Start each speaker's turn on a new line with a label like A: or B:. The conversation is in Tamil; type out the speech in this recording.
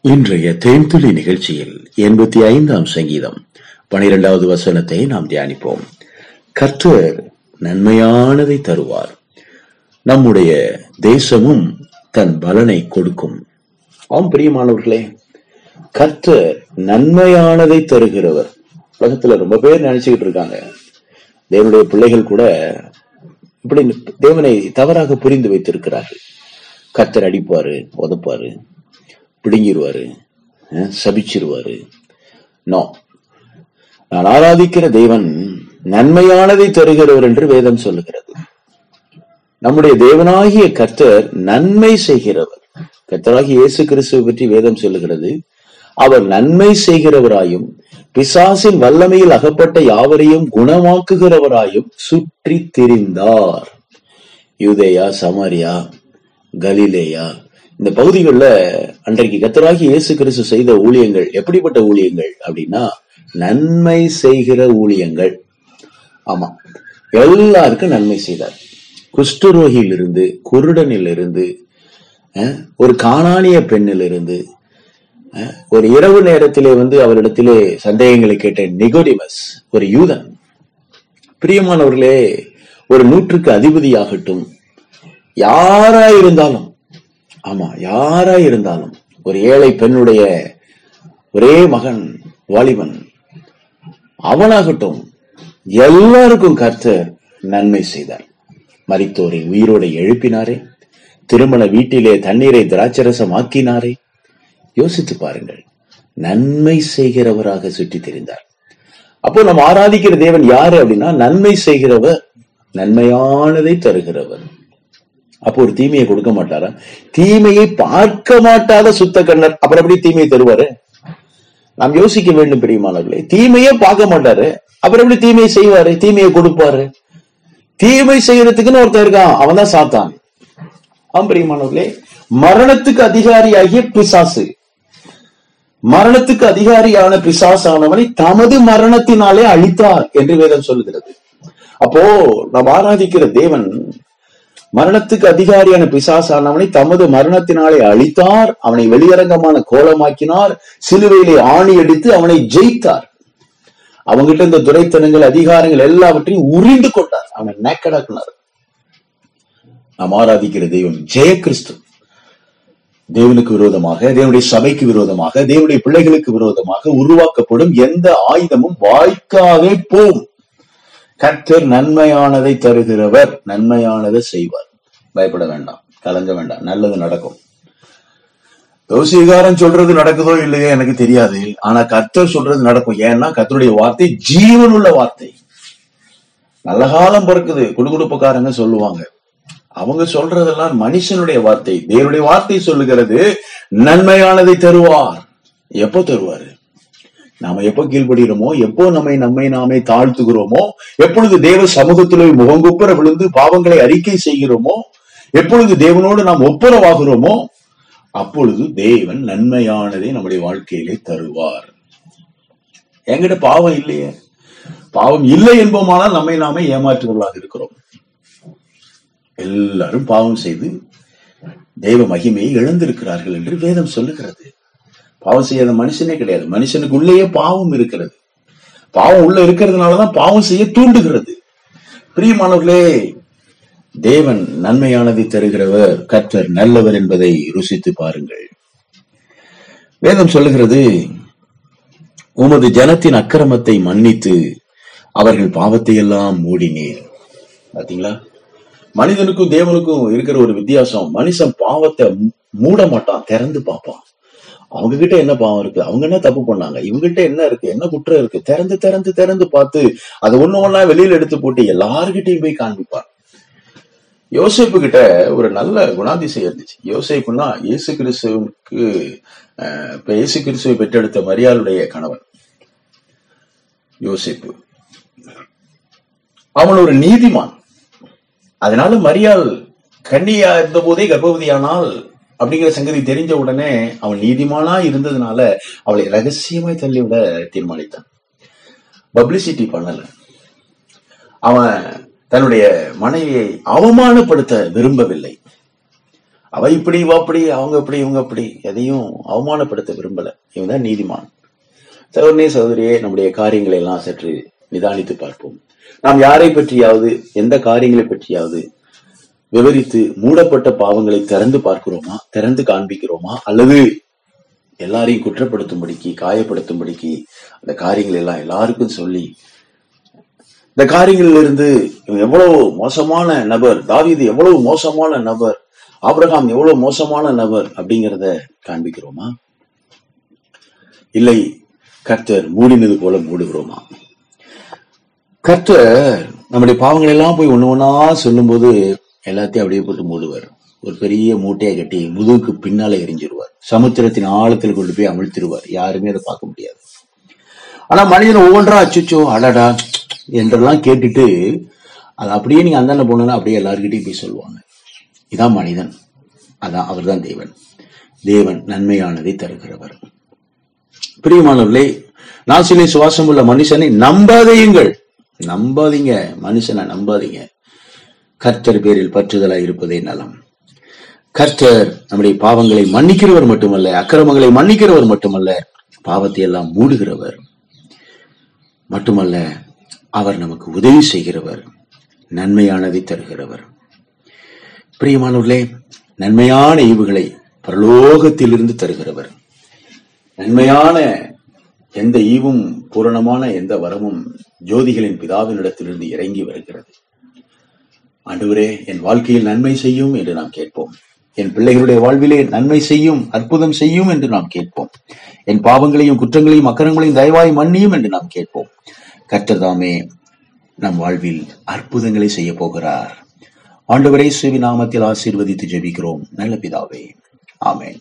A: இன்றைய தேன்துளி நிகழ்ச்சியில் எண்பத்தி ஐந்தாம் சங்கீதம் பனிரெண்டாவது வசனத்தை நாம் தியானிப்போம். கர்த்தர் நன்மையானதை தருவார். நம்முடைய தேசமும் தன் பலனை கொடுக்கும். ஆம் பிரியமானவர்களே கர்த்தர் நன்மையானதை தருகிறவர். உலகத்துல ரொம்ப பேர் நினைச்சுக்கிட்டு இருக்காங்க. தேவனுடைய பிள்ளைகள் கூட இப்படி தேவனை தவறாக புரிந்து வைத்திருக்கிறார்கள். கர்த்தர் அடிப்பாரு உதப்பாரு. பிடுங்கிடுவாரு சபிச்சிருவாரு. நோ. நான் ஆராதிக்கிற தேவன் நன்மையானதை தருகிறவர் என்று வேதம் சொல்லுகிறது. நம்முடைய தேவனாகிய கர்த்தர் நன்மை செய்கிறவர். கர்த்தராகி இயேசு கிறிஸ்துவை பற்றி வேதம் சொல்லுகிறது. அவர் நன்மை செய்கிறவராயும் பிசாசின் வல்லமையில் அகப்பட்ட யாவரையும் குணமாக்குகிறவராயும் சுற்றி திரிந்தார். யூதேயா சமாரியா கலிலேயா இந்த பகுதிகளில் அன்றைக்கு கத்தராகி இயேசு கிறிஸ்து செய்த ஊழியங்கள் எப்படிப்பட்ட ஊழியங்கள் அப்படின்னா நன்மை செய்கிற ஊழியங்கள். ஆமா. எல்லாருக்கும் நன்மை செய்தார். குஷ்டரோகியிலிருந்து குருடனிலிருந்து அஹ், ஒரு காணானிய பெண்ணிலிருந்து அஹ், ஒரு இரவு நேரத்திலே வந்து அவரிடத்திலே சந்தேகங்களை கேட்ட நிகோடிமஸ் ஒரு யூதன். பிரியமானவர்களே ஒரு நூற்றுக்கு அதிபதியாகட்டும் யாரா இருந்தாலும் ஆமா யாரா இருந்தாலும் ஒரு ஏழை பெண்ணுடைய ஒரே மகன் வாலிபன் அவனாகட்டும் எல்லாருக்கும் கர்த்தர் நன்மை செய்தார். மறித்தோரை உயிரோடு எழுப்பினாரே திருமண வீட்டிலே தண்ணீரை திராட்சரசம் ஆக்கினாரே யோசித்து பாருங்கள் நன்மை செய்கிறவராக சுற்றி தெரிந்தார். அப்போ நம்ம ஆராதிக்கிற தேவன் யாரு அப்படின்னா நன்மை செய்கிறவர் நன்மையானதை தருகிறவர். அப்போ ஒரு தீமையை கொடுக்க மாட்டாரா? தீமையை பார்க்க மாட்டாத சுத்த கண்ணர். அப்புறம் எப்படி தீமையை தருவாரு? நாம் யோசிக்க வேண்டும் பெரியமானவர்களே. தீமையே பார்க்க மாட்டாரு. அப்புறம் எப்படி தீமையை செய்வாரு? தீமையை கொடுப்பாரு. தீமை செய்யறதுக்குன்னு ஒருத்தர் இருக்கான். அவன் தான் சாத்தான். ஆம் பிரியமானவர்களே. மரணத்துக்கு அதிகாரியாகிய பிசாசு. மரணத்துக்கு அதிகாரியான பிசாசானவனை தமது மரணத்தினாலே அழித்தார் என்று வேதம் சொல்லுகிறது. அப்போ நாம் ஆராதிக்கிற தேவன் மரணத்துக்கு அதிகாரியான பிசாசானவனை தமது மரணத்தினாலே அழித்தார். அவனை வெளியரங்கமான கோலமாக்கினார். சிலுவையிலே ஆணி அடித்து அவனை ஜெயித்தார். அவங்கிட்ட இந்த துரைத்தனங்கள் அதிகாரங்கள் எல்லாவற்றையும் உறிந்து கொண்டார். அவனை நேக்கடாக்குனார். நாம் ஆராதிக்கிற தெய்வம் ஜெய கிறிஸ்து தேவனுக்கு விரோதமாக தேவனுடைய சபைக்கு விரோதமாக தேவனுடைய பிள்ளைகளுக்கு விரோதமாக உருவாக்கப்படும் எந்த ஆயுதமும் வாய்க்காவே போம் கர்த்தர் நன்மையானதை தருகிறவர் நன்மையானதை செய்வார். பயப்பட வேண்டாம் கலங்க வேண்டாம் நல்லது நடக்கும். தோசிகாரம் சொல்றது நடக்குதோ இல்லையோ எனக்கு தெரியாது. ஆனா கர்த்தர் சொல்றது நடக்கும். ஏன்னா கர்த்தருடைய வார்த்தை ஜீவனுள்ள வார்த்தை. நல்ல காலம் பிறக்குது குடுகுடுப்புக்காரங்க சொல்லுவாங்க. அவங்க சொல்றதெல்லாம் மனுஷனுடைய வார்த்தை. தேவனுடைய வார்த்தை சொல்லுகிறது நன்மையானதை தருவார். எப்போ தருவாரு? நாம எப்போ கீழ்படுகிறோமோ எப்போ நம்மை நம்மை நாமே தாழ்த்துகிறோமோ எப்பொழுது தேவ சமூகத்திலே முகங்குப்புற விழுந்து பாவங்களை அறிக்கை செய்கிறோமோ எப்பொழுது தேவனோடு நாம் ஒப்புரவாகிறோமோ அப்பொழுது தேவன் நன்மையானதை நம்முடைய வாழ்க்கையிலே தருவார். என்கிட்ட பாவம் இல்லையே. பாவம் இல்லை என்போமானால் நம்மை நாமே ஏமாற்றுவர்களாக இருக்கிறோம். எல்லாரும் பாவம் செய்து தெய்வ மகிமையை இழந்திருக்கிறார்கள் என்று வேதம் சொல்லுகிறது. பாவம் செய்யாத மனுஷனே கிடையாது. மனுஷனுக்கு உள்ளேயே பாவம் இருக்கிறது. பாவம் உள்ள இருக்கிறதுனாலதான் பாவம் செய்ய தூண்டுகிறது. பிரியமானவர்களே தேவன் நன்மையானதை தருகிறவர் கர்த்தர் நல்லவர் என்பதை ருசித்து பாருங்கள். வேதம் சொல்லுகிறது உமது ஜனத்தின் அக்கிரமத்தை மன்னித்து அவர்கள் பாவத்தை எல்லாம் மூடினீர். பாத்தீங்களா? மனிதனுக்கும் தேவனுக்கும் இருக்கிற ஒரு வித்தியாசம் மனுஷன் பாவத்தை மூட மாட்டான் திறந்து பார்ப்பான். அவங்க கிட்ட என்ன பாவம் இருக்கு? அவங்க என்ன தப்பு பண்ணாங்க? இவங்கிட்ட என்ன இருக்கு? என்ன குற்றம் இருக்கு? திறந்து திறந்து திறந்து பார்த்து அதை ஒண்ணு ஒண்ணா வெளியில எடுத்து போட்டு எல்லாருக்கிட்டையும் போய் காண்பிப்பார். யோசிப்பு கிட்ட ஒரு நல்ல குணாதிசயம் இருந்துச்சு. யோசேப்புன்னா இயேசு கிறிஸ்துவுக்கு அஹ், இப்ப இயேசு கிறிஸ்துவை பெற்றெடுத்த மரியாளுடைய கணவன் யோசிப்பு. அவன் ஒரு நீதிமான். அதனால மரியாள் கன்னியா இருந்த போதே கர்ப்பவதியானால் அப்படிங்கிற சங்கதி தெரிஞ்ச உடனே அவன் நீதிமானா இருந்ததுனால அவளை ரகசியமாய் தள்ளிவிட தீர்மானித்தான். பப்ளிசிட்டி பண்ணல. அவன் தன்னுடைய மனைவியை அவமானப்படுத்த விரும்பவில்லை. அவ இப்படி இவ அப்படி அவங்க இப்படி இவங்க அப்படி எதையும் அவமானப்படுத்த விரும்பல. இவன் தான் நீதிமான். சகோதரனே சகோதரியே நம்முடைய காரியங்களை எல்லாம் சற்று நிதானித்து பார்ப்போம். நாம் யாரை பற்றியாவது எந்த காரியங்களை பற்றியாவது விவரித்து மூடப்பட்ட பாவங்களை திறந்து பார்க்கிறோமா? திறந்து காண்பிக்கிறோமா? அல்லது எல்லாரையும் குற்றப்படுத்தும்படிக்கு காயப்படுத்தும்படிக்கு அந்த காரியங்கள் எல்லாம் எல்லாருக்கும் சொல்லி இந்த காரியங்களிலிருந்து இவன் எவ்வளவு மோசமான நபர் தாவீது எவ்வளவு மோசமான நபர் ஆப்ரஹாம் எவ்வளவு மோசமான நபர் அப்படிங்கிறத காண்பிக்கிறோமா? இல்லை கர்த்தர் மூடினது போல மூடுகிறோமா? கர்த்தர் நம்முடைய பாவங்கள் எல்லாம் போய் ஒண்ணு ஒண்ணா சொல்லும்போது எல்லாத்தையும் அப்படியே போட்டு மூடுவார். ஒரு பெரிய மூட்டையை கட்டி முதுகுக்கு பின்னால எரிஞ்சிருவார். சமுத்திரத்தின் ஆழத்தில் கொண்டு போய் அமிழ்த்திடுவார் யாருமே அதை பார்க்க முடியாது. ஆனா மனிதன் ஒவ்வொன்றா அச்சுச்சோ அடடா என்றெல்லாம் கேட்டுட்டு அது அப்படியே நீங்க அந்தாண்ட போனா அப்படியே எல்லாருக்கிட்டையும் போய் சொல்லுவாங்க. இதான் மனிதன். அதான் அவர்தான் தேவன். தேவன் நன்மையானதை தருகிறவர். பிரியமானவர்களே நாசிலே சுவாசம் உள்ள மனுஷனை நம்பாதையுங்கள் நம்பாதீங்க. மனுஷனை நம்பாதீங்க. கர்த்தர் பேரில் பற்றுதலா இருப்பதே நலம். கர்த்தர் நம்முடைய பாவங்களை மன்னிக்கிறவர் மட்டுமல்ல அக்கிரமங்களை மன்னிக்கிறவர் மட்டுமல்ல பாவத்தை எல்லாம் மூடுகிறவர் மட்டுமல்ல அவர் நமக்கு உதவி செய்கிறவர் நன்மையானதை தருகிறவர். பிரியமானவர்களே நன்மையான ஈவுகளை பரலோகத்திலிருந்து தருகிறவர். நன்மையான எந்த ஈவும் பூரணமான எந்த வரமும் ஜோதிகளின் பிதாவினிடத்திலிருந்து இறங்கி வருகிறது. ஆண்டவரே என் வாழ்க்கையில் நன்மை செய்யும் என்று நாம் கேட்போம். என் பிள்ளைகளுடைய வாழ்விலே நன்மை செய்யும் அற்புதம் செய்யும் என்று நாம் கேட்போம். என் பாவங்களையும் குற்றங்களையும் அக்கரங்களையும் தயவாய் மன்னியும் என்று நாம் கேட்போம். கற்றதாமே நம் வாழ்வில் அற்புதங்களை செய்ய போகிறார். ஆண்டவரே சுவி நாமத்தில் ஆசீர்வதித்து ஜெபிக்கிறோம். நல்ல பிதாவே. ஆமேன்.